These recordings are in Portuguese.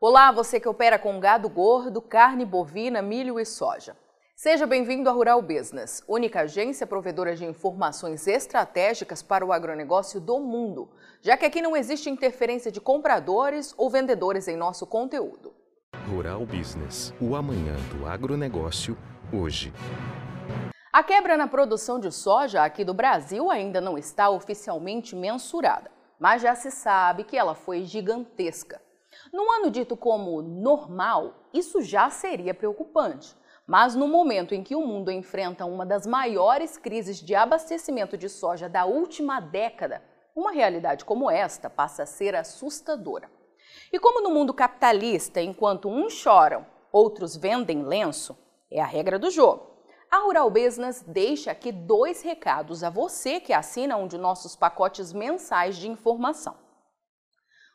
Olá, você que opera com gado gordo, carne bovina, milho e soja. Seja bem-vindo à Rural Business, única agência provedora de informações estratégicas para o agronegócio do mundo, já que aqui não existe interferência de compradores ou vendedores em nosso conteúdo. Rural Business, o amanhã do agronegócio, hoje. A quebra na produção de soja aqui do Brasil ainda não está oficialmente mensurada, mas já se sabe que ela foi gigantesca. Num ano dito como normal, isso já seria preocupante. Mas no momento em que o mundo enfrenta uma das maiores crises de abastecimento de soja da última década, uma realidade como esta passa a ser assustadora. E como no mundo capitalista, enquanto uns choram, outros vendem lenço, é a regra do jogo. A Rural Business deixa aqui dois recados a você que assina um de nossos pacotes mensais de informação.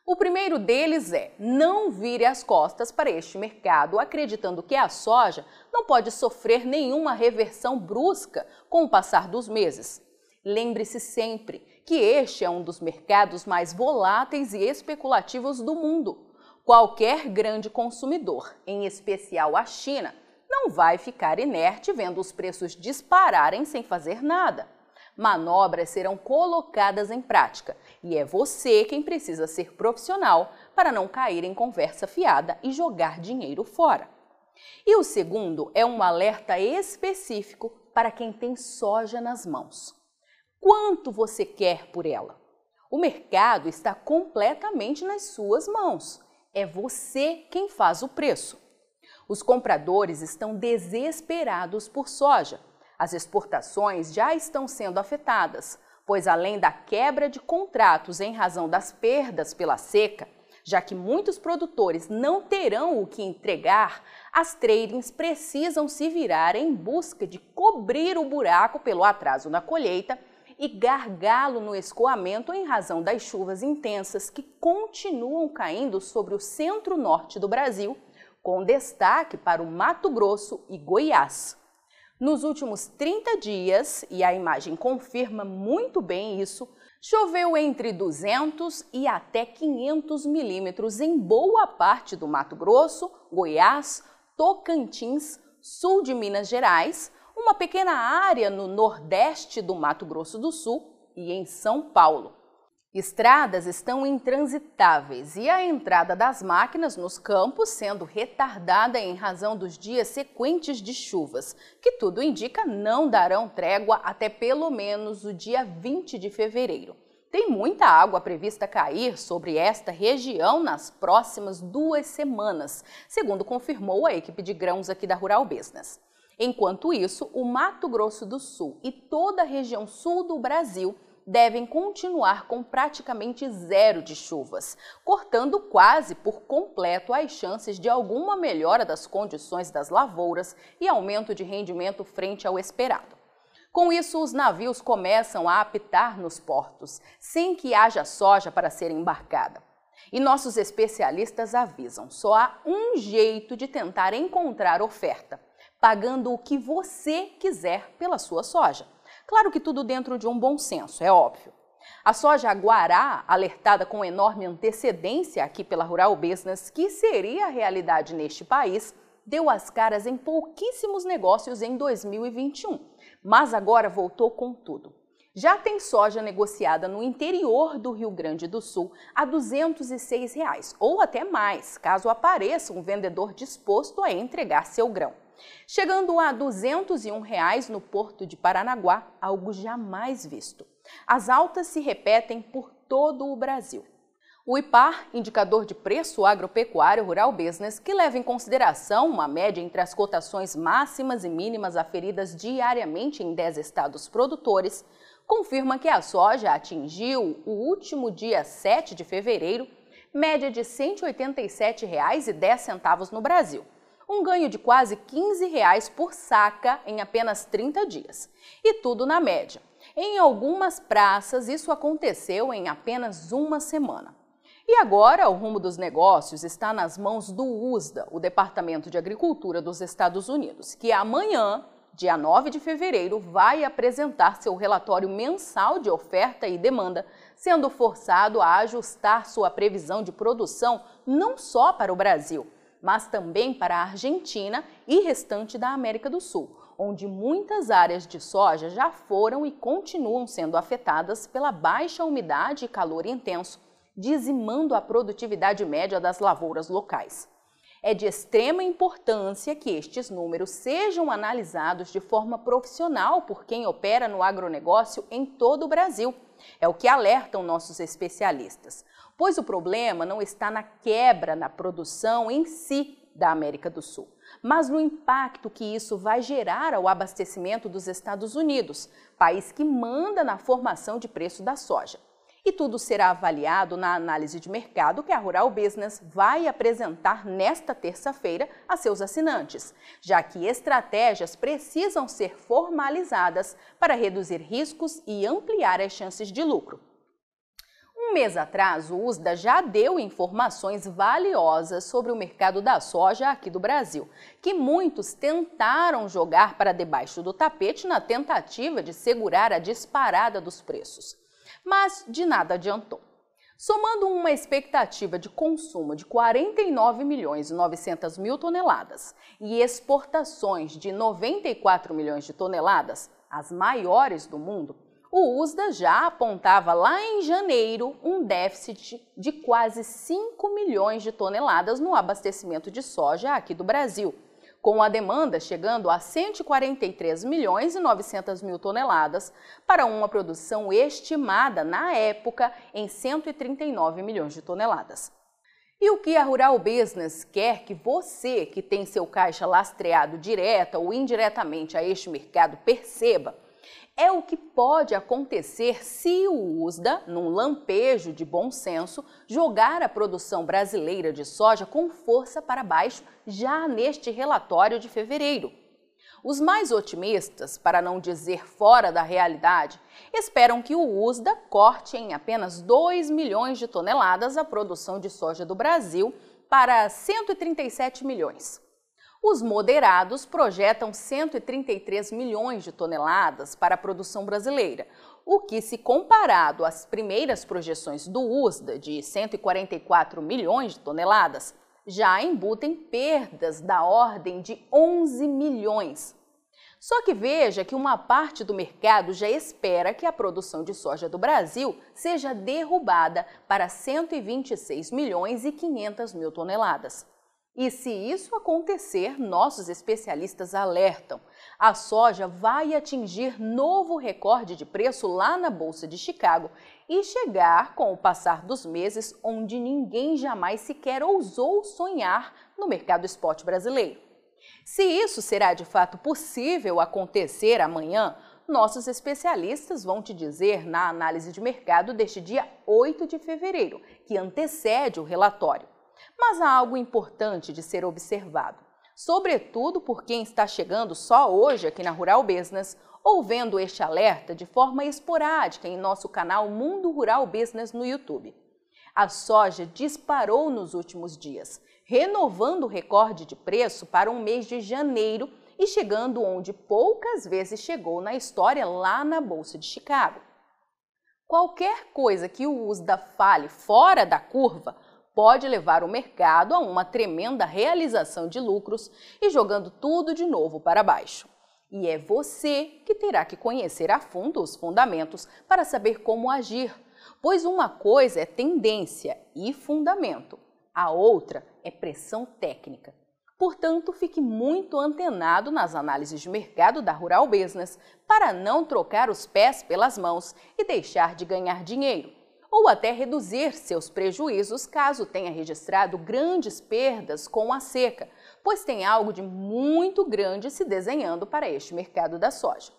O primeiro deles é: não vire as costas para este mercado acreditando que a soja não pode sofrer nenhuma reversão brusca com o passar dos meses. Lembre-se sempre que este é um dos mercados mais voláteis e especulativos do mundo. Qualquer grande consumidor, em especial a China, não vai ficar inerte vendo os preços dispararem sem fazer nada manobras serão colocadas em prática e é você quem precisa ser profissional para não cair em conversa fiada e jogar dinheiro fora. E o segundo é um alerta específico para quem tem soja nas mãos. Quanto você quer por ela? O mercado está completamente nas suas mãos. É você quem faz o preço. Os compradores estão desesperados por soja as exportações já estão sendo afetadas, pois além da quebra de contratos em razão das perdas pela seca, já que muitos produtores não terão o que entregar, as tradings precisam se virar em busca de cobrir o buraco pelo atraso na colheita e gargalo no escoamento em razão das chuvas intensas que continuam caindo sobre o centro-norte do Brasil, com destaque para o Mato Grosso e Goiás. Nos últimos 30 dias, e a imagem confirma muito bem isso, choveu entre 200 e até 500 milímetros em boa parte do Mato Grosso, Goiás, Tocantins, sul de Minas Gerais, uma pequena área no nordeste do Mato Grosso do Sul e em São Paulo. Estradas estão intransitáveis e a entrada das máquinas nos campos sendo retardada em razão dos dias sequentes de chuvas, que tudo indica não darão trégua até pelo menos o dia 20 de fevereiro. Tem muita água prevista cair sobre esta região nas próximas duas semanas, segundo confirmou a equipe de grãos aqui da Rural Business. Enquanto isso, o Mato Grosso do Sul e toda a região sul do Brasil devem continuar com praticamente zero de chuvas, cortando quase por completo as chances de alguma melhora das condições das lavouras e aumento de rendimento frente ao esperado. Com isso, os navios começam a apitar nos portos, sem que haja soja para ser embarcada. E nossos especialistas avisam: só há um jeito de tentar encontrar oferta, pagando o que você quiser pela sua soja. Claro que tudo dentro de um bom senso, é óbvio. A soja Guará, alertada com enorme antecedência aqui pela Rural Business, que seria a realidade neste país, deu as caras em pouquíssimos negócios em 2021, mas agora voltou com tudo. Já tem soja negociada no interior do Rio Grande do Sul a 206 reais, ou até mais, caso apareça um vendedor disposto a entregar seu grão chegando a 201 reais no porto de Paranaguá, algo jamais visto. As altas se repetem por todo o Brasil. O IPAR, indicador de preço agropecuário rural business, que leva em consideração uma média entre as cotações máximas e mínimas aferidas diariamente em 10 estados produtores, confirma que a soja atingiu o último dia 7 de fevereiro média de R$ 187,10 no Brasil, um ganho de quase 15 reais por saca em apenas 30 dias. E tudo na média. Em algumas praças, isso aconteceu em apenas uma semana. E agora, o rumo dos negócios está nas mãos do USDA, o Departamento de Agricultura dos Estados Unidos, que amanhã dia 9 de fevereiro, vai apresentar seu relatório mensal de oferta e demanda, sendo forçado a ajustar sua previsão de produção não só para o Brasil, mas também para a Argentina e restante da América do Sul, onde muitas áreas de soja já foram e continuam sendo afetadas pela baixa umidade e calor intenso, dizimando a produtividade média das lavouras locais. É de extrema importância que estes números sejam analisados de forma profissional por quem opera no agronegócio em todo o Brasil. É o que alertam nossos especialistas. Pois o problema não está na quebra na produção em si da América do Sul, mas no impacto que isso vai gerar ao abastecimento dos Estados Unidos, país que manda na formação de preço da soja e tudo será avaliado na análise de mercado que a Rural Business vai apresentar nesta terça-feira a seus assinantes, já que estratégias precisam ser formalizadas para reduzir riscos e ampliar as chances de lucro. Um mês atrás, o USDA já deu informações valiosas sobre o mercado da soja aqui do Brasil, que muitos tentaram jogar para debaixo do tapete na tentativa de segurar a disparada dos preços mas de nada adiantou. Somando uma expectativa de consumo de 49 milhões e 900 mil toneladas e exportações de 94 milhões de toneladas, as maiores do mundo, o USDA já apontava lá em janeiro um déficit de quase 5 milhões de toneladas no abastecimento de soja aqui do Brasil, com a demanda chegando a 143 milhões e 900 mil toneladas, para uma produção estimada na época em 139 milhões de toneladas. E o que a Rural Business quer que você, que tem seu caixa lastreado direta ou indiretamente a este mercado, perceba é o que pode acontecer se o USDA, num lampejo de bom senso, jogar a produção brasileira de soja com força para baixo já neste relatório de fevereiro. Os mais otimistas, para não dizer fora da realidade, esperam que o USDA corte em apenas 2 milhões de toneladas a produção de soja do Brasil para 137 milhões. Os moderados projetam 133 milhões de toneladas para a produção brasileira, o que, se comparado às primeiras projeções do USDA de 144 milhões de toneladas, já embutem perdas da ordem de 11 milhões. Só que veja que uma parte do mercado já espera que a produção de soja do Brasil seja derrubada para 126 milhões e 500 mil toneladas. E se isso acontecer, nossos especialistas alertam: a soja vai atingir novo recorde de preço lá na Bolsa de Chicago e chegar, com o passar dos meses, onde ninguém jamais sequer ousou sonhar no mercado spot brasileiro. Se isso será de fato possível acontecer amanhã, nossos especialistas vão te dizer na análise de mercado deste dia 8 de fevereiro, que antecede o relatório. Mas há algo importante de ser observado, sobretudo por quem está chegando só hoje aqui na Rural Business ou vendo este alerta de forma esporádica em nosso canal Mundo Rural Business no YouTube. A soja disparou nos últimos dias, renovando o recorde de preço para um mês de janeiro e chegando onde poucas vezes chegou na história lá na Bolsa de Chicago. Qualquer coisa que o USDA fale fora da curva pode levar o mercado a uma tremenda realização de lucros e jogando tudo de novo para baixo. E é você que terá que conhecer a fundo os fundamentos para saber como agir, pois uma coisa é tendência e fundamento, a outra é pressão técnica. Portanto, fique muito antenado nas análises de mercado da Rural Business para não trocar os pés pelas mãos e deixar de ganhar dinheiro ou até reduzir seus prejuízos caso tenha registrado grandes perdas com a seca, pois tem algo de muito grande se desenhando para este mercado da soja.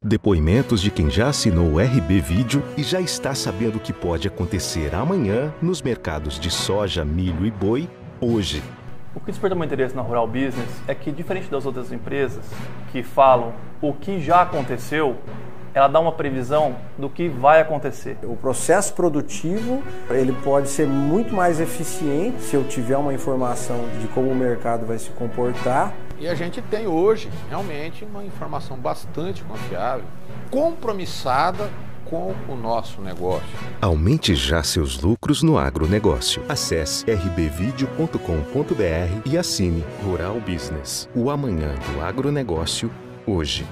Depoimentos de quem já assinou o RB Vídeo e já está sabendo o que pode acontecer amanhã nos mercados de soja, milho e boi hoje. O que desperta meu interesse na Rural Business é que, diferente das outras empresas que falam o que já aconteceu, ela dá uma previsão do que vai acontecer. O processo produtivo ele pode ser muito mais eficiente se eu tiver uma informação de como o mercado vai se comportar. E a gente tem hoje realmente uma informação bastante confiável, compromissada com o nosso negócio. Aumente já seus lucros no agronegócio. Acesse rbvideo.com.br e assine Rural Business. O amanhã do agronegócio, hoje.